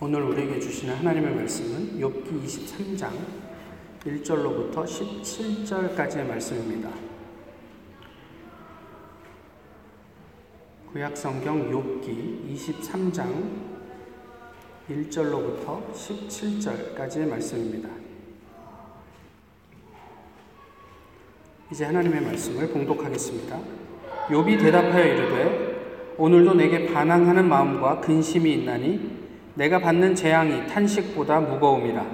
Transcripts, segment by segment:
오늘 우리에게 주시는 하나님의 말씀은 욥기 23장 1절로부터 17절까지의 말씀입니다. 구약 성경 욥기 23장 1절로부터 17절까지의 말씀입니다. 이제 하나님의 말씀을 봉독하겠습니다. 욥이 대답하여 이르되 오늘도 내게 반항하는 마음과 근심이 있나니 내가 받는 재앙이 탄식보다 무거움이라.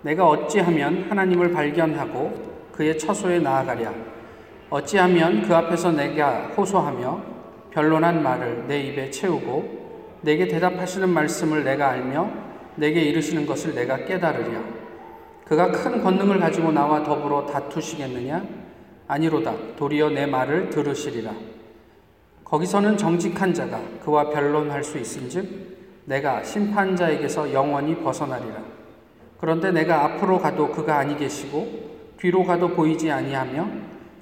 내가 어찌하면 하나님을 발견하고 그의 처소에 나아가랴. 어찌하면 그 앞에서 내가 호소하며 변론한 말을 내 입에 채우고 내게 대답하시는 말씀을 내가 알며 내게 이르시는 것을 내가 깨달으랴. 그가 큰 권능을 가지고 나와 더불어 다투시겠느냐? 아니로다. 도리어 내 말을 들으시리라. 거기서는 정직한 자가 그와 변론할 수 있은즉 내가 심판자에게서 영원히 벗어나리라. 그런데 내가 앞으로 가도 그가 아니 계시고 뒤로 가도 보이지 아니하며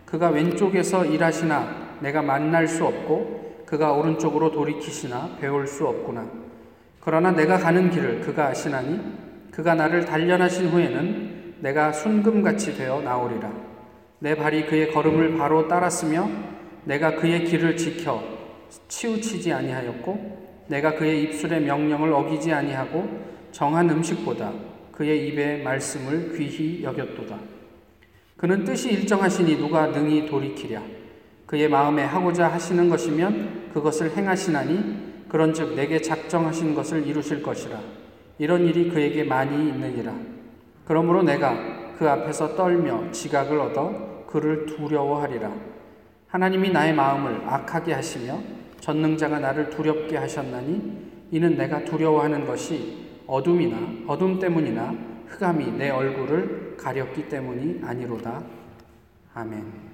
그가 왼쪽에서 일하시나 내가 만날 수 없고 그가 오른쪽으로 돌이키시나 배울 수 없구나. 그러나 내가 가는 길을 그가 아시나니 그가 나를 단련하신 후에는 내가 순금같이 되어 나오리라. 내 발이 그의 걸음을 바로 따랐으며 내가 그의 길을 지켜 치우치지 아니하였고 내가 그의 입술의 명령을 어기지 아니하고 정한 음식보다 그의 입의 말씀을 귀히 여겼도다. 그는 뜻이 일정하시니 누가 능히 돌이키랴. 그의 마음에 하고자 하시는 것이면 그것을 행하시나니 그런즉 내게 작정하신 것을 이루실 것이라. 이런 일이 그에게 많이 있느니라. 그러므로 내가 그 앞에서 떨며 지각을 얻어 그를 두려워하리라. 하나님이 나의 마음을 악하게 하시며 전능자가 나를 두렵게 하셨나니 이는 내가 두려워하는 것이 어둠이나 어둠 때문이나 흑암이 내 얼굴을 가렸기 때문이 아니로다. 아멘.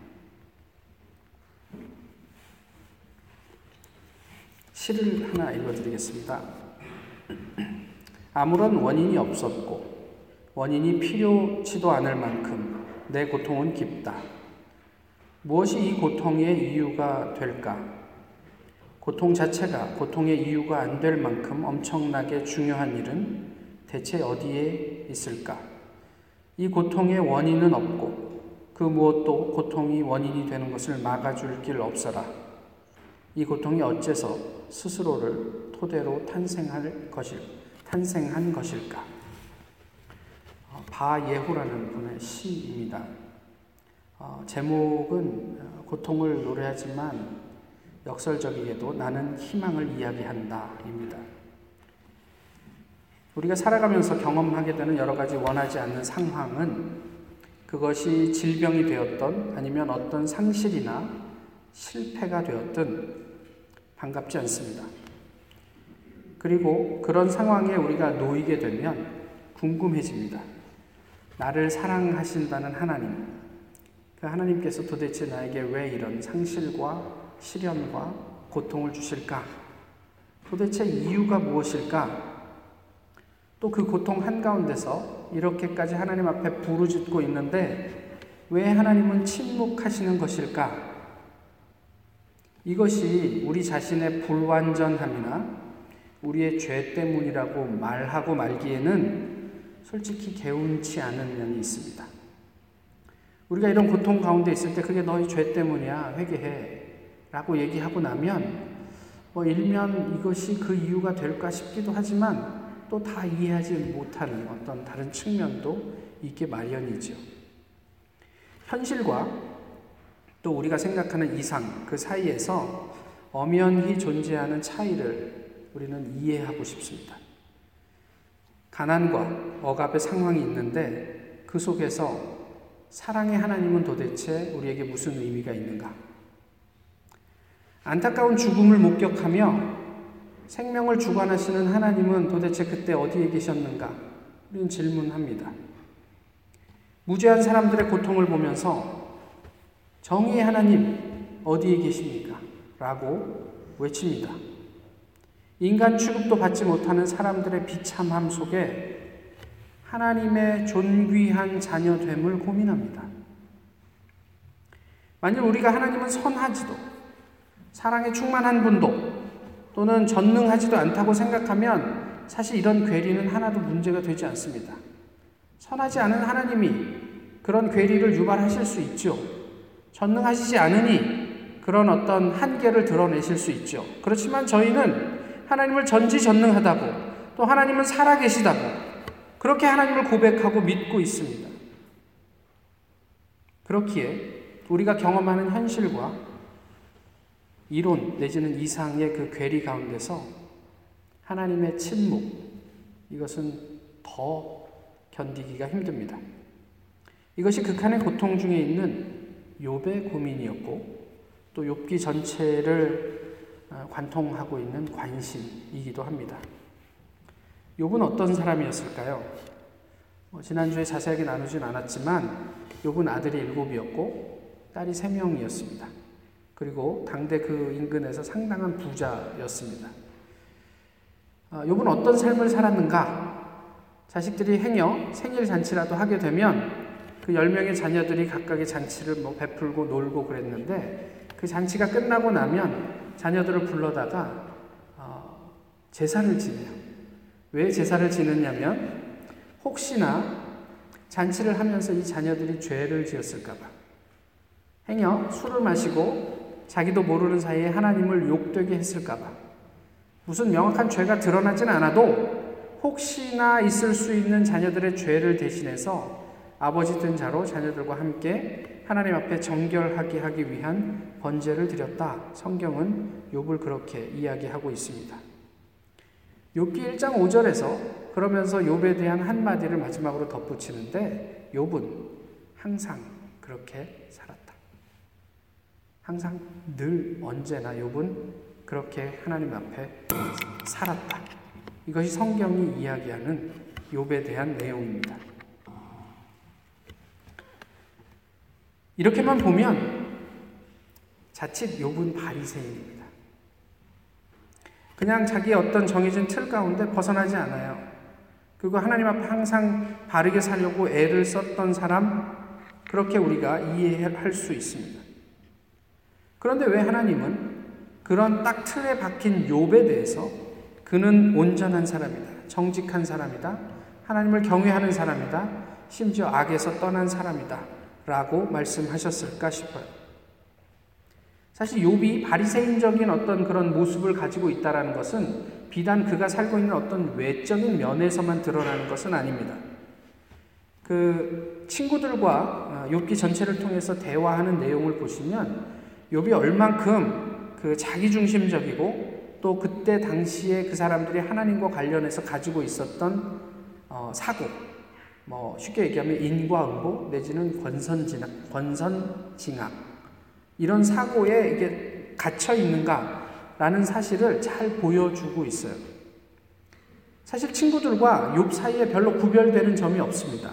시를 하나 읽어드리겠습니다. 아무런 원인이 없었고 원인이 필요치도 않을 만큼 내 고통은 깊다. 무엇이 이 고통의 이유가 될까? 고통 자체가 고통의 이유가 안 될 만큼 엄청나게 중요한 일은 대체 어디에 있을까? 이 고통의 원인은 없고 그 무엇도 고통이 원인이 되는 것을 막아줄 길 없어라. 이 고통이 어째서 스스로를 토대로 탄생할 것일, 탄생한 것일까? 어, 바예후라는 분의 시입니다. 어, 제목은 고통을 노래하지만 역설적이게도 나는 희망을 이야기한다 입니다. 우리가 살아가면서 경험하게 되는 여러 가지 원하지 않는 상황은 그것이 질병이 되었던 아니면 어떤 상실이나 실패가 되었든 반갑지 않습니다. 그리고 그런 상황에 우리가 놓이게 되면 궁금해집니다. 나를 사랑하신다는 하나님, 그 하나님께서 도대체 나에게 왜 이런 상실과 시련과 고통을 주실까? 도대체 이유가 무엇일까? 또 그 고통 한가운데서 이렇게까지 하나님 앞에 부르짖고 있는데 왜 하나님은 침묵하시는 것일까? 이것이 우리 자신의 불완전함이나 우리의 죄 때문이라고 말하고 말기에는 솔직히 개운치 않은 면이 있습니다. 우리가 이런 고통 가운데 있을 때 그게 너희 죄 때문이야. 회개해. 라고 얘기하고 나면 뭐 일면 이것이 그 이유가 될까 싶기도 하지만 또 다 이해하지 못하는 어떤 다른 측면도 있게 마련이죠. 현실과 또 우리가 생각하는 이상 그 사이에서 엄연히 존재하는 차이를 우리는 이해하고 싶습니다. 가난과 억압의 상황이 있는데 그 속에서 사랑의 하나님은 도대체 우리에게 무슨 의미가 있는가? 안타까운 죽음을 목격하며 생명을 주관하시는 하나님은 도대체 그때 어디에 계셨는가? 우리는 질문합니다. 무죄한 사람들의 고통을 보면서 정의의 하나님 어디에 계십니까? 라고 외칩니다. 인간 취급도 받지 못하는 사람들의 비참함 속에 하나님의 존귀한 자녀됨을 고민합니다. 만일 우리가 하나님은 선하지도 사랑에 충만한 분도 또는 전능하지도 않다고 생각하면 사실 이런 괴리는 하나도 문제가 되지 않습니다. 선하지 않은 하나님이 그런 괴리를 유발하실 수 있죠. 전능하시지 않으니 그런 어떤 한계를 드러내실 수 있죠. 그렇지만 저희는 하나님을 전지전능하다고 또 하나님은 살아계시다고 그렇게 하나님을 고백하고 믿고 있습니다. 그렇기에 우리가 경험하는 현실과 이론 내지는 이상의 그 괴리 가운데서 하나님의 침묵 이것은 더 견디기가 힘듭니다. 이것이 극한의 고통 중에 있는 욥의 고민이었고 또 욥기 전체를 어, 관통하고 있는 관심이기도 합니다. 욥은 어떤 사람이었을까요? 뭐 지난주에 자세하게 나누진 않았지만 욥은 아들이 일곱이었고 딸이 세 명이었습니다. 그리고 당대 그 인근에서 상당한 부자였습니다. 아, 욥은 어떤 삶을 살았는가? 자식들이 행여 생일 잔치라도 하게 되면 그 10명의 자녀들이 각각의 잔치를 뭐 베풀고 놀고 그랬는데 그 잔치가 끝나고 나면 자녀들을 불러다가 어, 제사를 지내요. 왜 제사를 지느냐면 혹시나 잔치를 하면서 이 자녀들이 죄를 지었을까봐. 행여 술을 마시고 자기도 모르는 사이에 하나님을 욕되게 했을까봐. 무슨 명확한 죄가 드러나진 않아도 혹시나 있을 수 있는 자녀들의 죄를 대신해서 아버지 된 자로 자녀들과 함께 하나님 앞에 정결하게 하기 위한 번제를 드렸다. 성경은 욥을 그렇게 이야기하고 있습니다. 욥기 1장 5절에서 그러면서 욥에 대한 한마디를 마지막으로 덧붙이는데 욥은 항상 그렇게 살았다. 항상 늘 언제나 욥은 그렇게 하나님 앞에 살았다. 이것이 성경이 이야기하는 욥에 대한 내용입니다. 이렇게만 보면 자칫 욥은 바리새인입니다. 그냥 자기 어떤 정해진 틀 가운데 벗어나지 않아요. 그리고 하나님 앞에 항상 바르게 살려고 애를 썼던 사람, 그렇게 우리가 이해할 수 있습니다. 그런데 왜 하나님은 그런 딱 틀에 박힌 욥에 대해서 그는 온전한 사람이다. 정직한 사람이다. 하나님을 경외하는 사람이다. 심지어 악에서 떠난 사람이다. 라고 말씀하셨을까 싶어요. 사실 욥이 바리새인적인 어떤 그런 모습을 가지고 있다라는 것은 비단 그가 살고 있는 어떤 외적인 면에서만 드러나는 것은 아닙니다. 그 친구들과 어, 욥기 전체를 통해서 대화하는 내용을 보시면 욥이 얼만큼 그 자기 중심적이고 또 그때 당시에 그 사람들이 하나님과 관련해서 가지고 있었던 어, 사고, 뭐 쉽게 얘기하면 인과응보 내지는 권선진학, 권선징악 이런 사고에 이게 갇혀 있는가라는 사실을 잘 보여주고 있어요. 사실 친구들과 욥 사이에 별로 구별되는 점이 없습니다.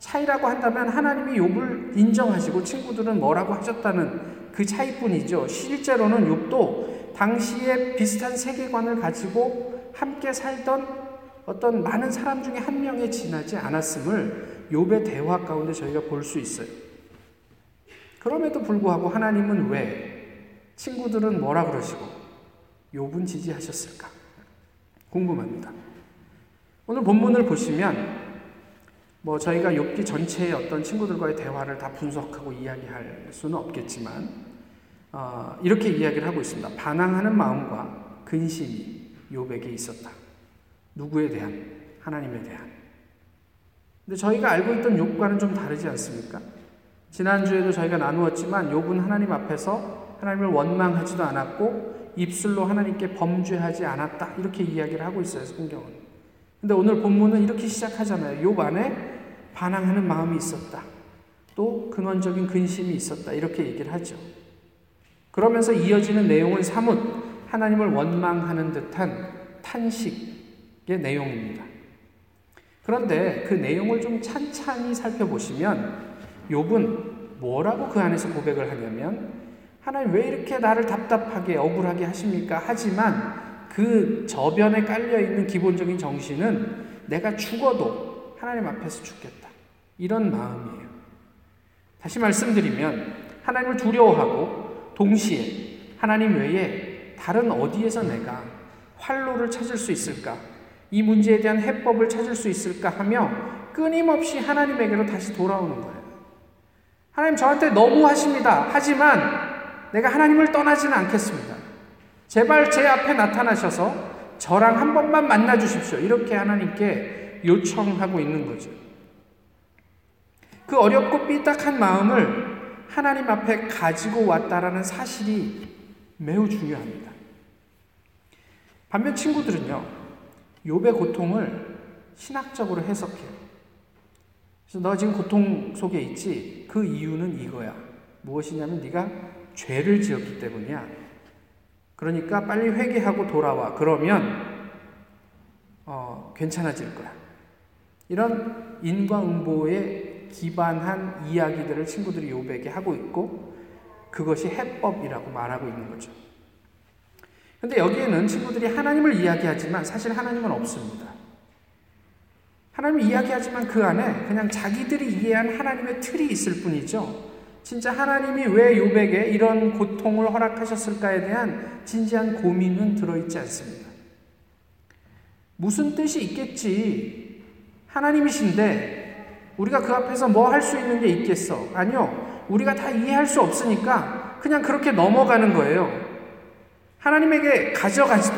차이라고 한다면 하나님이 욥을 인정하시고 친구들은 뭐라고 하셨다는 그 차이뿐이죠. 실제로는 욥도 당시에 비슷한 세계관을 가지고 함께 살던 어떤 많은 사람 중에 한 명에 지나지 않았음을 욥의 대화 가운데 저희가 볼 수 있어요. 그럼에도 불구하고 하나님은 왜 친구들은 뭐라 그러시고 욥은 지지하셨을까? 궁금합니다. 오늘 본문을 보시면 뭐 저희가 욥기 전체의 어떤 친구들과의 대화를 다 분석하고 이야기할 수는 없겠지만 어, 이렇게 이야기를 하고 있습니다. 반항하는 마음과 근심이 욥에게 있었다. 누구에 대한? 하나님에 대한. 근데 저희가 알고 있던 욥과는 좀 다르지 않습니까? 지난주에도 저희가 나누었지만 욥은 하나님 앞에서 하나님을 원망하지도 않았고 입술로 하나님께 범죄하지 않았다. 이렇게 이야기를 하고 있어요, 성경은. 근데 오늘 본문은 이렇게 시작하잖아요. 욥 안에 반항하는 마음이 있었다. 또 근원적인 근심이 있었다. 이렇게 얘기를 하죠. 그러면서 이어지는 내용은 사뭇 하나님을 원망하는 듯한 탄식의 내용입니다. 그런데 그 내용을 좀 찬찬히 살펴보시면 욥은 뭐라고 그 안에서 고백을 하냐면 하나님 왜 이렇게 나를 답답하게 억울하게 하십니까? 하지만 그 저변에 깔려 있는 기본적인 정신은 내가 죽어도 하나님 앞에서 죽겠다. 이런 마음이에요. 다시 말씀드리면 하나님을 두려워하고 동시에 하나님 외에 다른 어디에서 내가 활로를 찾을 수 있을까? 이 문제에 대한 해법을 찾을 수 있을까 하며 끊임없이 하나님에게로 다시 돌아오는 거예요. 하나님 저한테 너무 하십니다. 하지만 내가 하나님을 떠나지는 않겠습니다. 제발 제 앞에 나타나셔서 저랑 한 번만 만나 주십시오. 이렇게 하나님께 요청하고 있는 거죠. 그 어렵고 삐딱한 마음을 하나님 앞에 가지고 왔다라는 사실이 매우 중요합니다. 반면 친구들은요, 욥의 고통을 신학적으로 해석해요. 그래서 너 지금 고통 속에 있지? 그 이유는 이거야. 무엇이냐면 네가 죄를 지었기 때문이야. 그러니까 빨리 회개하고 돌아와. 그러면 어, 괜찮아질 거야. 이런 인과응보에 기반한 이야기들을 친구들이 욥에게 하고 있고 그것이 해법이라고 말하고 있는 거죠. 근데 여기에는 친구들이 하나님을 이야기하지만 사실 하나님은 없습니다. 하나님을 이야기하지만 그 안에 그냥 자기들이 이해한 하나님의 틀이 있을 뿐이죠. 진짜 하나님이 왜 욥에게 이런 고통을 허락하셨을까에 대한 진지한 고민은 들어있지 않습니다. 무슨 뜻이 있겠지? 하나님이신데 우리가 그 앞에서 뭐 할 수 있는 게 있겠어? 아니요. 우리가 다 이해할 수 없으니까 그냥 그렇게 넘어가는 거예요. 하나님에게 가져가지도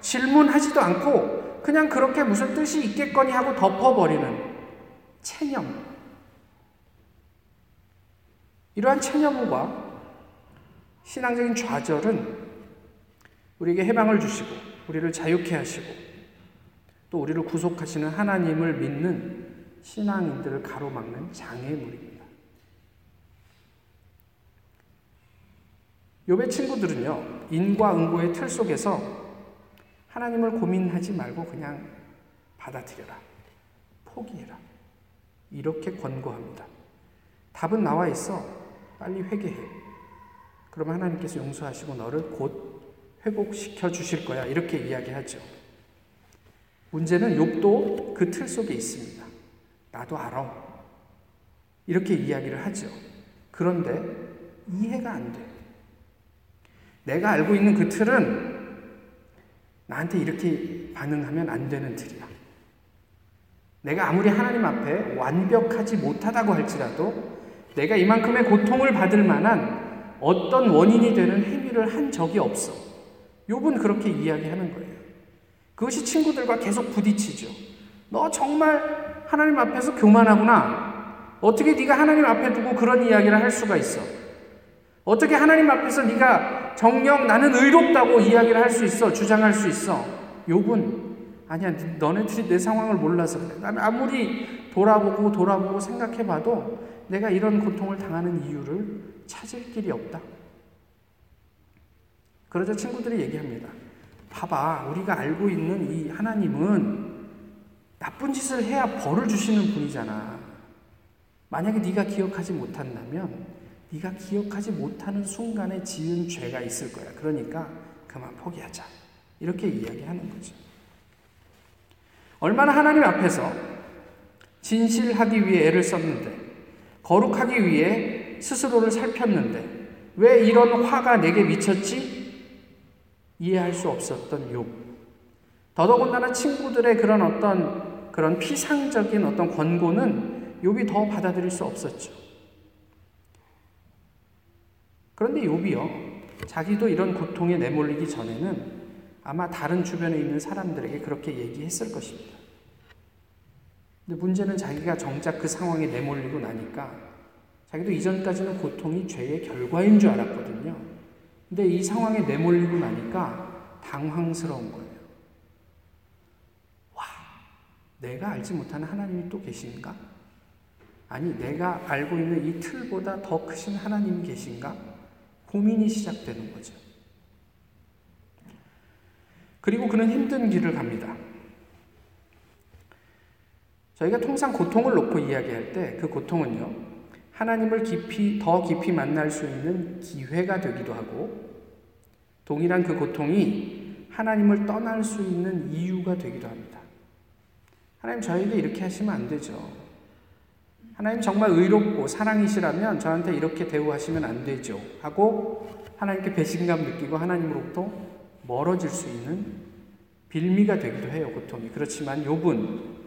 질문하지도 않고 그냥 그렇게 무슨 뜻이 있겠거니 하고 덮어버리는 체념. 이러한 체념과 신앙적인 좌절은 우리에게 해방을 주시고 우리를 자유케 하시고 또 우리를 구속하시는 하나님을 믿는 신앙인들을 가로막는 장애물입니다. 요배 친구들은요, 인과응보의 틀 속에서 하나님을 고민하지 말고 그냥 받아들여라. 포기해라. 이렇게 권고합니다. 답은 나와 있어. 빨리 회개해. 그러면 하나님께서 용서하시고 너를 곧 회복시켜 주실 거야. 이렇게 이야기하죠. 문제는 욥도 그 틀 속에 있습니다. 나도 알아. 이렇게 이야기를 하죠. 그런데 이해가 안 돼. 내가 알고 있는 그 틀은 나한테 이렇게 반응하면 안 되는 틀이야. 내가 아무리 하나님 앞에 완벽하지 못하다고 할지라도 내가 이만큼의 고통을 받을 만한 어떤 원인이 되는 행위를 한 적이 없어. 욥은 그렇게 이야기하는 거예요. 그것이 친구들과 계속 부딪히죠. 너 정말 하나님 앞에서 교만하구나. 어떻게 네가 하나님 앞에 두고 그런 이야기를 할 수가 있어? 어떻게 하나님 앞에서 네가 정녕 나는 의롭다고 이야기를 할 수 있어? 주장할 수 있어? 욥은 아니야, 너네들이 내 상황을 몰라서 그래. 나는 아무리 돌아보고 돌아보고 생각해 봐도 내가 이런 고통을 당하는 이유를 찾을 길이 없다. 그러자 친구들이 얘기합니다. 봐봐, 우리가 알고 있는 이 하나님은 나쁜 짓을 해야 벌을 주시는 분이잖아. 만약에 네가 기억하지 못한다면 네가 기억하지 못하는 순간에 지은 죄가 있을 거야. 그러니까 그만 포기하자. 이렇게 이야기하는 거죠. 얼마나 하나님 앞에서 진실하기 위해 애를 썼는데, 거룩하기 위해 스스로를 살폈는데, 왜 이런 화가 내게 미쳤지? 이해할 수 없었던 욥. 더더군다나 친구들의 그런 어떤 그런 피상적인 어떤 권고는 욥이 더 받아들일 수 없었죠. 그런데 욥이요. 자기도 이런 고통에 내몰리기 전에는 아마 다른 주변에 있는 사람들에게 그렇게 얘기했을 것입니다. 근데 문제는 자기가 정작 그 상황에 내몰리고 나니까 자기도 이전까지는 고통이 죄의 결과인 줄 알았거든요. 근데 이 상황에 내몰리고 나니까 당황스러운 거예요. 와, 내가 알지 못하는 하나님이 또 계신가? 아니, 내가 알고 있는 이 틀보다 더 크신 하나님이 계신가? 고민이 시작되는 거죠. 그리고 그는 힘든 길을 갑니다. 저희가 통상 고통을 놓고 이야기할 때 그 고통은요, 하나님을 깊이, 더 깊이 만날 수 있는 기회가 되기도 하고, 동일한 그 고통이 하나님을 떠날 수 있는 이유가 되기도 합니다. 하나님 저에게 이렇게 하시면 안 되죠. 하나님 정말 의롭고 사랑이시라면 저한테 이렇게 대우하시면 안 되죠. 하고 하나님께 배신감 느끼고 하나님으로부터 멀어질 수 있는 빌미가 되기도 해요, 고통이. 그렇지만 욥은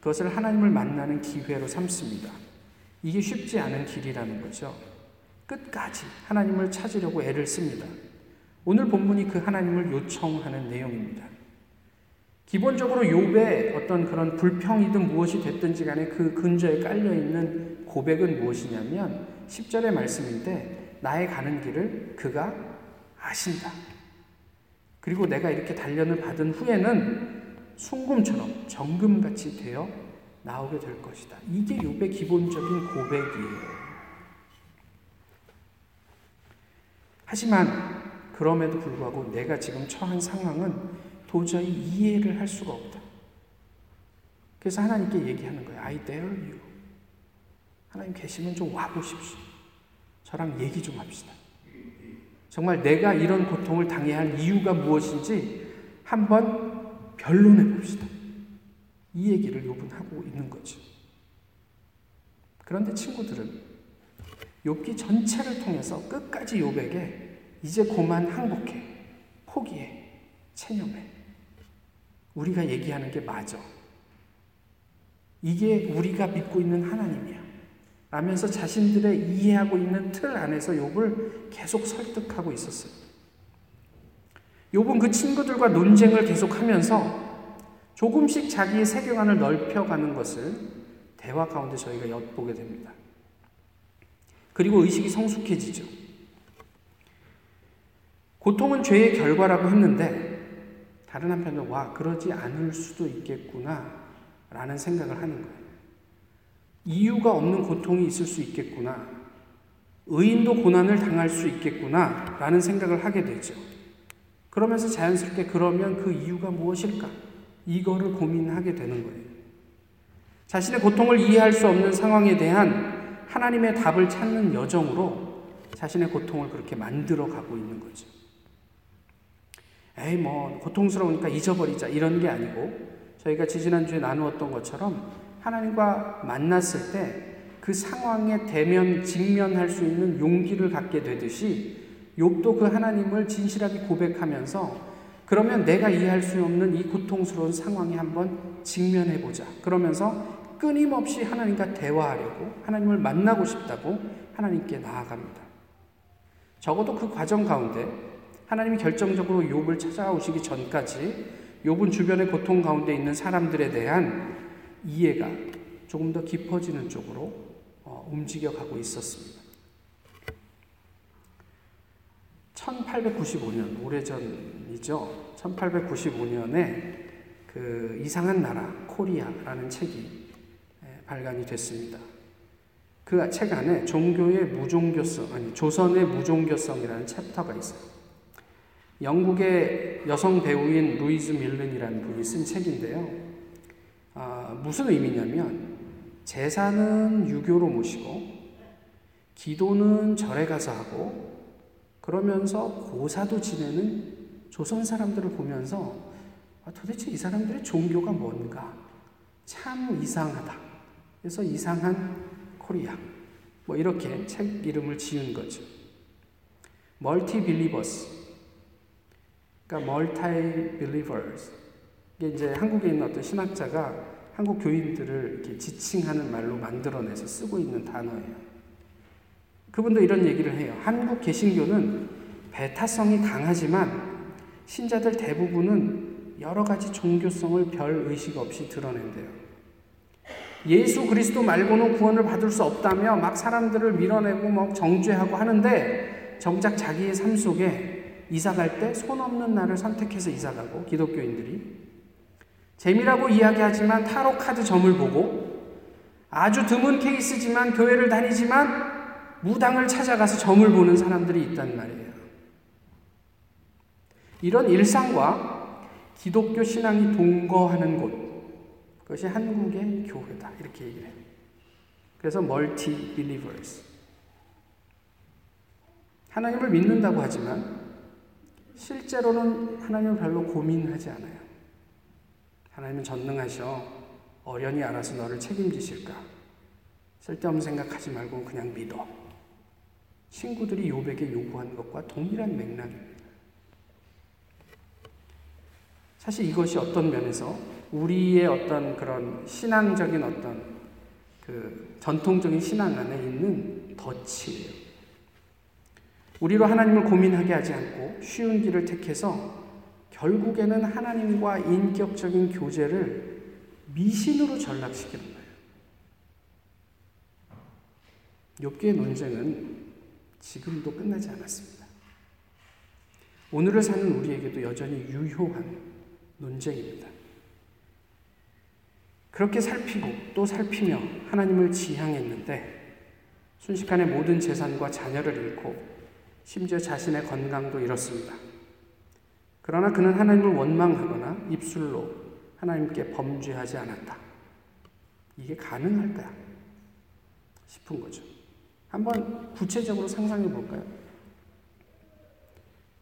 그것을 하나님을 만나는 기회로 삼습니다. 이게 쉽지 않은 길이라는 거죠. 끝까지 하나님을 찾으려고 애를 씁니다. 오늘 본문이 그 하나님을 요청하는 내용입니다. 기본적으로 욥의 어떤 그런 불평이든 무엇이 됐든지 간에 그 근저에 깔려 있는 고백은 무엇이냐면 10절의 말씀인데 나의 가는 길을 그가 아신다. 그리고 내가 이렇게 단련을 받은 후에는 순금처럼 정금같이 되어 나오게 될 것이다. 이게 욥의 기본적인 고백이에요. 하지만 그럼에도 불구하고 내가 지금 처한 상황은 도저히 이해를 할 수가 없다. 그래서 하나님께 얘기하는 거예요. I dare you. 하나님 계시면 좀 와보십시오. 저랑 얘기 좀 합시다. 정말 내가 이런 고통을 당해야 할 이유가 무엇인지 한번 변론해 봅시다. 이 얘기를 욥은 하고 있는 거죠. 그런데 친구들은 욥기 전체를 통해서 끝까지 욥에게 이제 고만 항복해, 포기해, 체념해. 우리가 얘기하는 게 맞아. 이게 우리가 믿고 있는 하나님이야. 라면서 자신들의 이해하고 있는 틀 안에서 욥을 계속 설득하고 있었어요. 욥은 그 친구들과 논쟁을 계속하면서 조금씩 자기의 세계관을 넓혀가는 것을 대화 가운데 저희가 엿보게 됩니다. 그리고 의식이 성숙해지죠. 고통은 죄의 결과라고 했는데 다른 한편으로 와 그러지 않을 수도 있겠구나 라는 생각을 하는 거예요. 이유가 없는 고통이 있을 수 있겠구나. 의인도 고난을 당할 수 있겠구나 라는 생각을 하게 되죠. 그러면서 자연스럽게 그러면 그 이유가 무엇일까? 이거를 고민하게 되는 거예요. 자신의 고통을 이해할 수 없는 상황에 대한 하나님의 답을 찾는 여정으로 자신의 고통을 그렇게 만들어 가고 있는 거죠. 에이, 뭐, 고통스러우니까 잊어버리자. 이런 게 아니고, 저희가 지지난주에 나누었던 것처럼 하나님과 만났을 때 그 상황에 대면, 직면할 수 있는 용기를 갖게 되듯이, 욥도 그 하나님을 진실하게 고백하면서 그러면 내가 이해할 수 없는 이 고통스러운 상황에 한번 직면해 보자. 그러면서 끊임없이 하나님과 대화하려고 하나님을 만나고 싶다고 하나님께 나아갑니다. 적어도 그 과정 가운데 하나님이 결정적으로 욥을 찾아오시기 전까지 욥은 주변의 고통 가운데 있는 사람들에 대한 이해가 조금 더 깊어지는 쪽으로 어, 움직여 가고 있었습니다. 1895년 오래전이죠. 1895년에 그 이상한 나라 코리아라는 책이 발간이 됐습니다. 그 책 안에 종교의 무종교성 아니 조선의 무종교성이라는 chapter가 있어요. 영국의 여성 배우인 루이즈 밀른이라는 분이 쓴 책인데요. 아, 무슨 의미냐면 제사는 유교로 모시고 기도는 절에 가서 하고 그러면서 고사도 지내는 조선 사람들을 보면서 아, 도대체 이 사람들의 종교가 뭔가 참 이상하다. 그래서 이상한 코리아 뭐 이렇게 책 이름을 지은 거죠. multi believers 그러니까 multi believers. 이게 이제 한국에 있는 어떤 신학자가 한국 교인들을 이렇게 지칭하는 말로 만들어내서 쓰고 있는 단어예요. 그분도 이런 얘기를 해요. 한국 개신교는 배타성이 강하지만 신자들 대부분은 여러 가지 종교성을 별 의식 없이 드러낸대요. 예수 그리스도 말고는 구원을 받을 수 없다며 막 사람들을 밀어내고 막 정죄하고 하는데 정작 자기의 삶 속에 이사 갈 때 손 없는 날을 선택해서 이사 가고 기독교인들이 재미라고 이야기하지만 타로 카드 점을 보고 아주 드문 케이스지만 교회를 다니지만 무당을 찾아가서 점을 보는 사람들이 있단 말이에요. 이런 일상과 기독교 신앙이 동거하는 곳, 그것이 한국의 교회다. 이렇게 얘기를 해요. 그래서 멀티 빌리버스. 하나님을 믿는다고 하지만 실제로는 하나님을 별로 고민하지 않아요. 하나님은 전능하셔. 어련히 알아서 너를 책임지실까? 쓸데없는 생각하지 말고 그냥 믿어. 친구들이 요백에 요구한 것과 동일한 맥락입니다. 사실 이것이 어떤 면에서 우리의 어떤 그런 신앙적인 어떤 그 전통적인 신앙 안에 있는 덫이에요. 우리로 하나님을 고민하게 하지 않고 쉬운 길을 택해서 결국에는 하나님과 인격적인 교제를 미신으로 전락시키는 거예요. 욥기의 논쟁은 지금도 끝나지 않았습니다. 오늘을 사는 우리에게도 여전히 유효한 논쟁입니다. 그렇게 살피고 또 살피며 하나님을 지향했는데 순식간에 모든 재산과 자녀를 잃고 심지어 자신의 건강도 잃었습니다. 그러나 그는 하나님을 원망하거나 입술로 하나님께 범죄하지 않았다. 이게 가능할까 싶은 거죠. 한번 구체적으로 상상해 볼까요?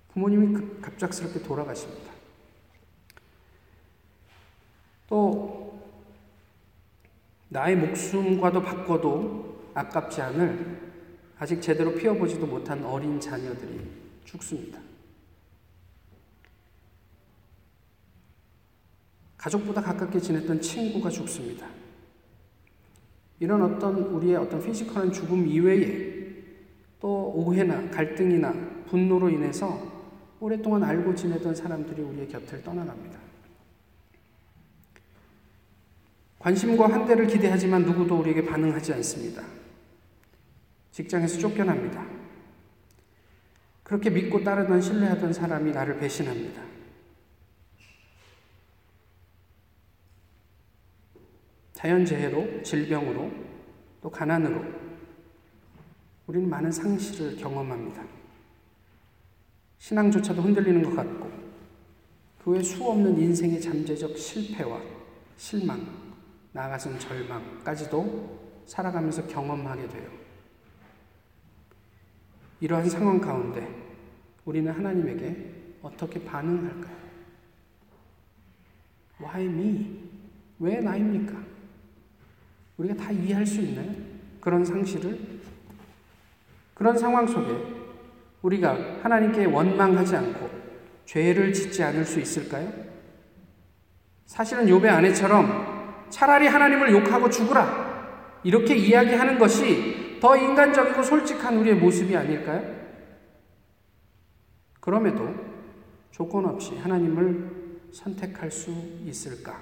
부모님이 갑작스럽게 돌아가십니다. 또 나의 목숨과도 바꿔도 아깝지 않을 아직 제대로 피워보지도 못한 어린 자녀들이 죽습니다. 가족보다 가깝게 지냈던 친구가 죽습니다. 이런 어떤 우리의 어떤 피지컬한 죽음 이외에 또 오해나 갈등이나 분노로 인해서 오랫동안 알고 지내던 사람들이 우리의 곁을 떠나갑니다. 관심과 환대를 기대하지만 누구도 우리에게 반응하지 않습니다. 직장에서 쫓겨납니다. 그렇게 믿고 따르던 신뢰하던 사람이 나를 배신합니다. 자연재해로, 질병으로, 또 가난으로 우리는 많은 상실을 경험합니다. 신앙조차도 흔들리는 것 같고 그 외 수없는 인생의 잠재적 실패와 실망, 나아가선 절망까지도 살아가면서 경험하게 돼요. 이러한 상황 가운데 우리는 하나님에게 어떻게 반응할까요? Why me? 왜 나입니까? 우리가 다 이해할 수 있나요? 그런 상실을? 그런 상황 속에 우리가 하나님께 원망하지 않고 죄를 짓지 않을 수 있을까요? 사실은 요배 아내처럼 차라리 하나님을 욕하고 죽으라 이렇게 이야기하는 것이 더 인간적이고 솔직한 우리의 모습이 아닐까요? 그럼에도 조건 없이 하나님을 선택할 수 있을까?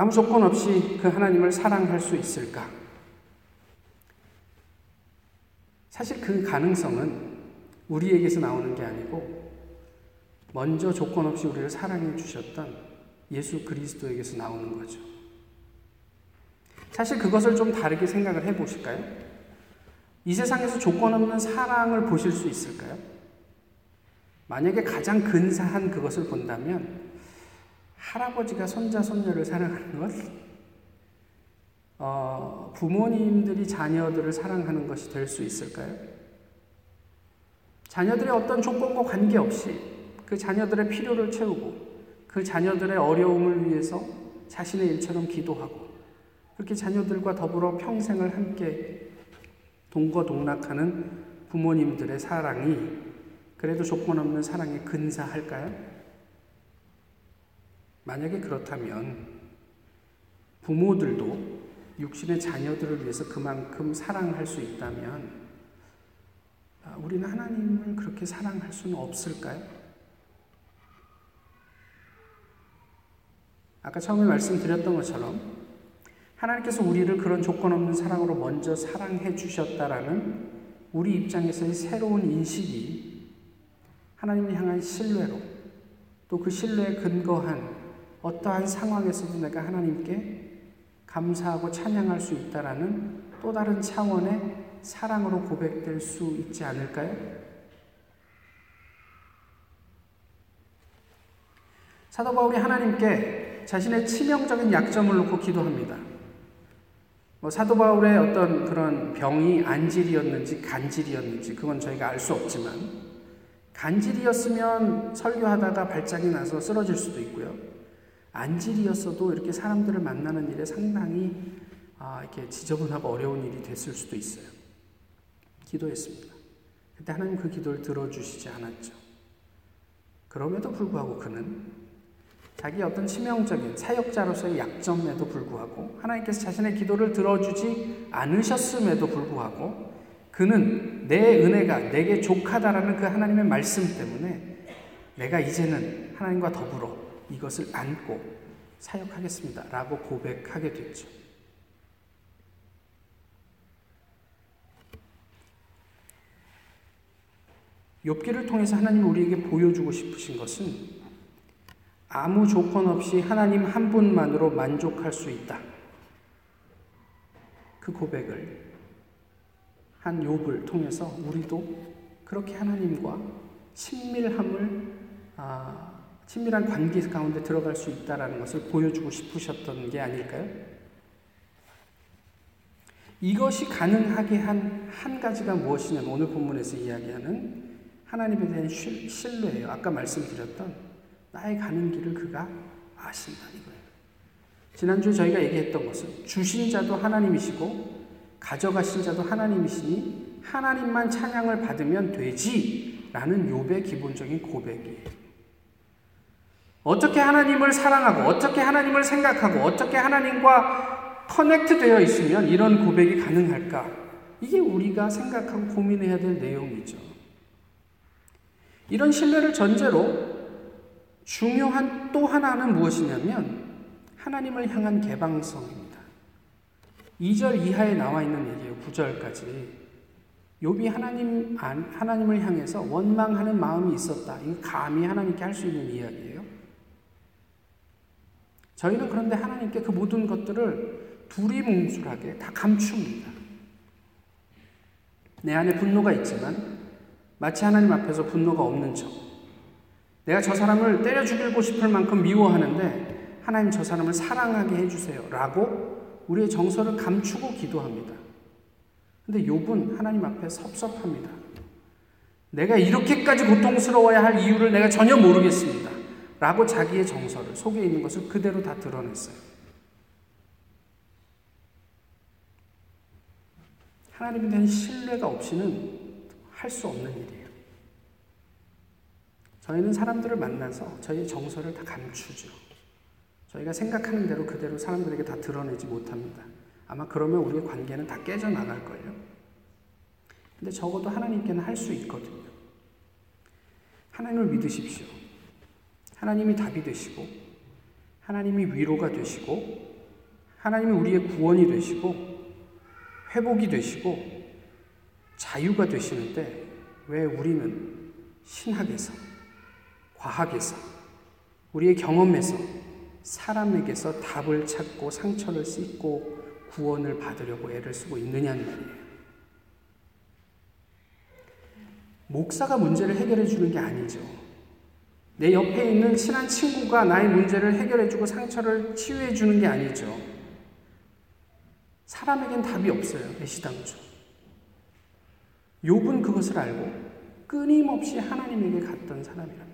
아무 조건 없이 그 하나님을 사랑할 수 있을까? 사실 그 가능성은 우리에게서 나오는 게 아니고 먼저 조건 없이 우리를 사랑해 주셨던 예수 그리스도에게서 나오는 거죠. 사실 그것을 좀 다르게 생각을 해 보실까요? 이 세상에서 조건 없는 사랑을 보실 수 있을까요? 만약에 가장 근사한 그것을 본다면 할아버지가 손자, 손녀를 사랑하는 것, 어, 부모님들이 자녀들을 사랑하는 것이 될 수 있을까요? 자녀들의 어떤 조건과 관계없이 그 자녀들의 필요를 채우고 그 자녀들의 어려움을 위해서 자신의 일처럼 기도하고 그렇게 자녀들과 더불어 평생을 함께 동거동락하는 부모님들의 사랑이 그래도 조건 없는 사랑에 근사할까요? 만약에 그렇다면 부모들도 육신의 자녀들을 위해서 그만큼 사랑할 수 있다면 아, 우리는 하나님을 그렇게 사랑할 수는 없을까요? 아까 처음에 말씀드렸던 것처럼 하나님께서 우리를 그런 조건 없는 사랑으로 먼저 사랑해 주셨다라는 우리 입장에서의 새로운 인식이 하나님을 향한 신뢰로 또 그 신뢰에 근거한 어떠한 상황에서도 내가 하나님께 감사하고 찬양할 수 있다라는 또 다른 차원의 사랑으로 고백될 수 있지 않을까요? 사도 바울이 하나님께 자신의 치명적인 약점을 놓고 기도합니다. 뭐 사도 바울의 어떤 그런 병이 안질이었는지 간질이었는지 그건 저희가 알 수 없지만 간질이었으면 설교하다가 발작이 나서 쓰러질 수도 있고요. 안질이었어도 이렇게 사람들을 만나는 일에 상당히 아, 이렇게 지저분하고 어려운 일이 됐을 수도 있어요. 기도했습니다. 그때 하나님 그 기도를 들어주시지 않았죠. 그럼에도 불구하고 그는 자기 어떤 치명적인 사역자로서의 약점에도 불구하고 하나님께서 자신의 기도를 들어주지 않으셨음에도 불구하고 그는 내 은혜가 내게 족하다라는 그 하나님의 말씀 때문에 내가 이제는 하나님과 더불어 이것을 안고 사역하겠습니다. 라고 고백하게 됐죠. 욥기를 통해서 하나님 우리에게 보여주고 싶으신 것은 아무 조건 없이 하나님 한 분만으로 만족할 수 있다. 그 고백을 한 욥을 통해서 우리도 그렇게 하나님과 친밀함을 아, 친밀한 관계 가운데 들어갈 수 있다라는 것을 보여주고 싶으셨던 게 아닐까요? 이것이 가능하게 한 한 가지가 무엇이냐면 오늘 본문에서 이야기하는 하나님에 대한 신뢰예요. 아까 말씀드렸던 나의 가는 길을 그가 아신다 이거예요. 지난주 저희가 얘기했던 것은 주신 자도 하나님이시고 가져가신 자도 하나님이시니 하나님만 찬양을 받으면 되지라는 욥의 기본적인 고백이에요. 어떻게 하나님을 사랑하고 어떻게 하나님을 생각하고 어떻게 하나님과 커넥트 되어 있으면 이런 고백이 가능할까? 이게 우리가 생각하고 고민해야 될 내용이죠. 이런 신뢰를 전제로 중요한 또 하나는 무엇이냐면 하나님을 향한 개방성입니다. 2절 이하에 나와 있는 얘기예요. 9절까지. 욥이 하나님 하나님을 향해서 원망하는 마음이 있었다. 이거 감히 하나님께 할 수 있는 이야기예요. 저희는 그런데 하나님께 그 모든 것들을 두리뭉술하게 다 감춥니다. 내 안에 분노가 있지만 마치 하나님 앞에서 분노가 없는 척. 내가 저 사람을 때려 죽이고 싶을 만큼 미워하는데 하나님 저 사람을 사랑하게 해주세요. 라고 우리의 정서를 감추고 기도합니다. 근데 욥은 하나님 앞에 섭섭합니다. 내가 이렇게까지 고통스러워야 할 이유를 내가 전혀 모르겠습니다. 라고 자기의 정서를 속에 있는 것을 그대로 다 드러냈어요. 하나님에 대한 신뢰가 없이는 할 수 없는 일이에요. 저희는 사람들을 만나서 저희의 정서를 다 감추죠. 저희가 생각하는 대로 그대로 사람들에게 다 드러내지 못합니다. 아마 그러면 우리의 관계는 다 깨져나갈 거예요. 근데 적어도 하나님께는 할 수 있거든요. 하나님을 믿으십시오. 하나님이 답이 되시고, 하나님이 위로가 되시고, 하나님이 우리의 구원이 되시고, 회복이 되시고, 자유가 되시는데, 왜 우리는 신학에서, 과학에서, 우리의 경험에서, 사람에게서 답을 찾고 상처를 씻고 구원을 받으려고 애를 쓰고 있느냐는 말이에요. 목사가 문제를 해결해 주는 게 아니죠. 내 옆에 있는 친한 친구가 나의 문제를 해결해 주고 상처를 치유해 주는 게 아니죠. 사람에겐 답이 없어요. 애시당초. 욥은 그것을 알고 끊임없이 하나님에게 갔던 사람이라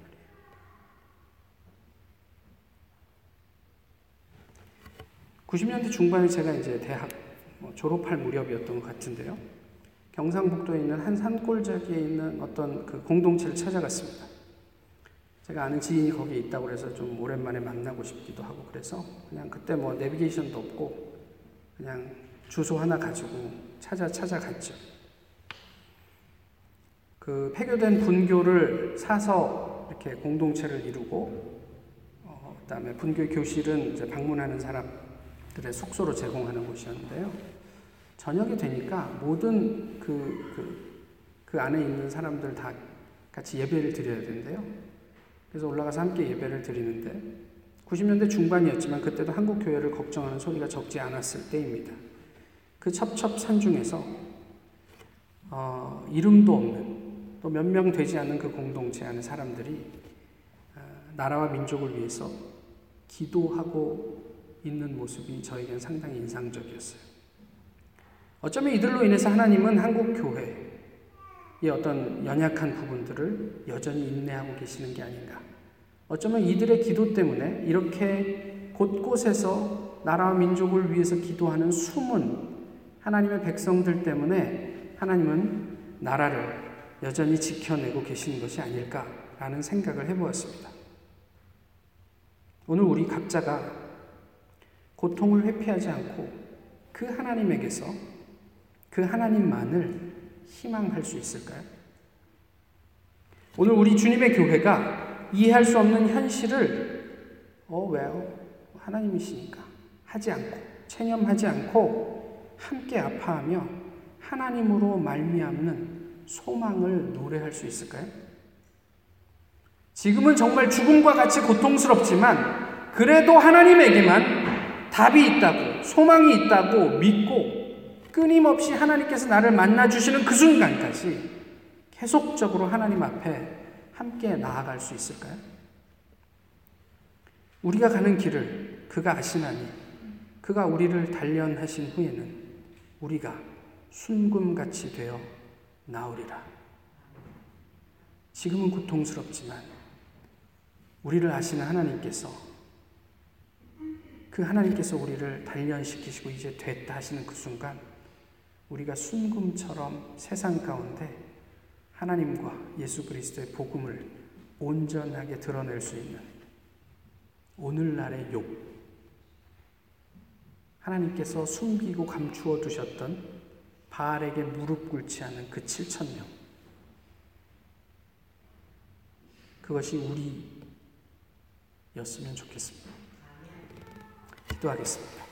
90년대 중반에 제가 이제 대학 뭐 졸업할 무렵이었던 것 같은데요. 경상북도에 있는 한 산골짜기에 있는 어떤 그 공동체를 찾아갔습니다. 제가 아는 지인이 거기에 있다고 그래서 좀 오랜만에 만나고 싶기도 하고 그래서 그냥 그때 뭐 내비게이션도 없고 그냥 주소 하나 가지고 찾아 찾아갔죠. 그 폐교된 분교를 사서 이렇게 공동체를 이루고 어, 그다음에 분교 교실은 이제 방문하는 사람 들의 숙소로 제공하는 곳이었는데요. 저녁이 되니까 모든 그, 그, 그 안에 있는 사람들 다 같이 예배를 드려야 되는데요. 그래서 올라가서 함께 예배를 드리는데 90년대 중반이었지만 그때도 한국 교회를 걱정하는 소리가 적지 않았을 때입니다. 그 첩첩산 중에서 어, 이름도 없는 또 몇 명 되지 않는 그 공동체 안의 사람들이 어, 나라와 민족을 위해서 기도하고 있는 모습이 저에겐 상당히 인상적이었어요. 어쩌면 이들로 인해서 하나님은 한국 교회 의 어떤 연약한 부분들을 여전히 인내하고 계시는 게 아닌가. 어쩌면 이들의 기도 때문에 이렇게 곳곳에서 나라와 민족을 위해서 기도하는 숨은 하나님의 백성들 때문에 하나님은 나라를 여전히 지켜내고 계시는 것이 아닐까라는 생각을 해보았습니다. 오늘 우리 각자가 고통을 회피하지 않고 그 하나님에게서 그 하나님만을 희망할 수 있을까요? 오늘 우리 주님의 교회가 이해할 수 없는 현실을 어 왜요? 하나님이시니까 하지 않고 체념하지 않고 함께 아파하며 하나님으로 말미암는 소망을 노래할 수 있을까요? 지금은 정말 죽음과 같이 고통스럽지만 그래도 하나님에게만 답이 있다고 소망이 있다고 믿고 끊임없이 하나님께서 나를 만나 주시는 그 순간까지 계속적으로 하나님 앞에 함께 나아갈 수 있을까요? 우리가 가는 길을 그가 아시나니 그가 우리를 단련하신 후에는 우리가 순금같이 되어 나오리라. 지금은 고통스럽지만 우리를 아시는 하나님께서 그 하나님께서 우리를 단련시키시고 이제 됐다 하시는 그 순간 우리가 순금처럼 세상 가운데 하나님과 예수 그리스도의 복음을 온전하게 드러낼 수 있는 오늘날의 욕. 하나님께서 숨기고 감추어 두셨던 바알에게 무릎 꿇지 않은 그 7천 명. 그것이 우리였으면 좋겠습니다. 기도하겠습니다.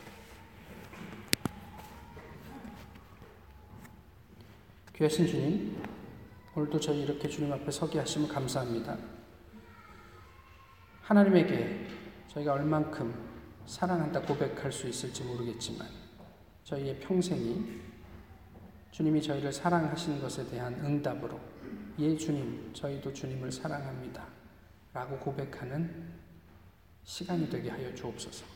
귀하신 주님, 오늘도 저희 이렇게 주님 앞에 서게 하시면 감사합니다. 하나님에게 저희가 얼만큼 사랑한다 고백할 수 있을지 모르겠지만 저희의 평생이 주님이 저희를 사랑하시는 것에 대한 응답으로 예 주님 저희도 주님을 사랑합니다 라고 고백하는 시간이 되게 하여 주옵소서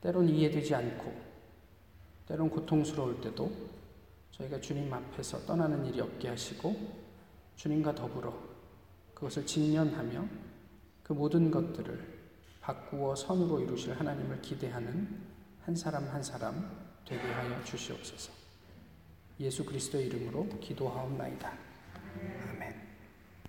때론 이해되지 않고 때론 고통스러울 때도 저희가 주님 앞에서 떠나는 일이 없게 하시고 주님과 더불어 그것을 직면하며 그 모든 것들을 바꾸어 선으로 이루실 하나님을 기대하는 한 사람 한 사람 되게 하여 주시옵소서. 예수 그리스도의 이름으로 기도하옵나이다.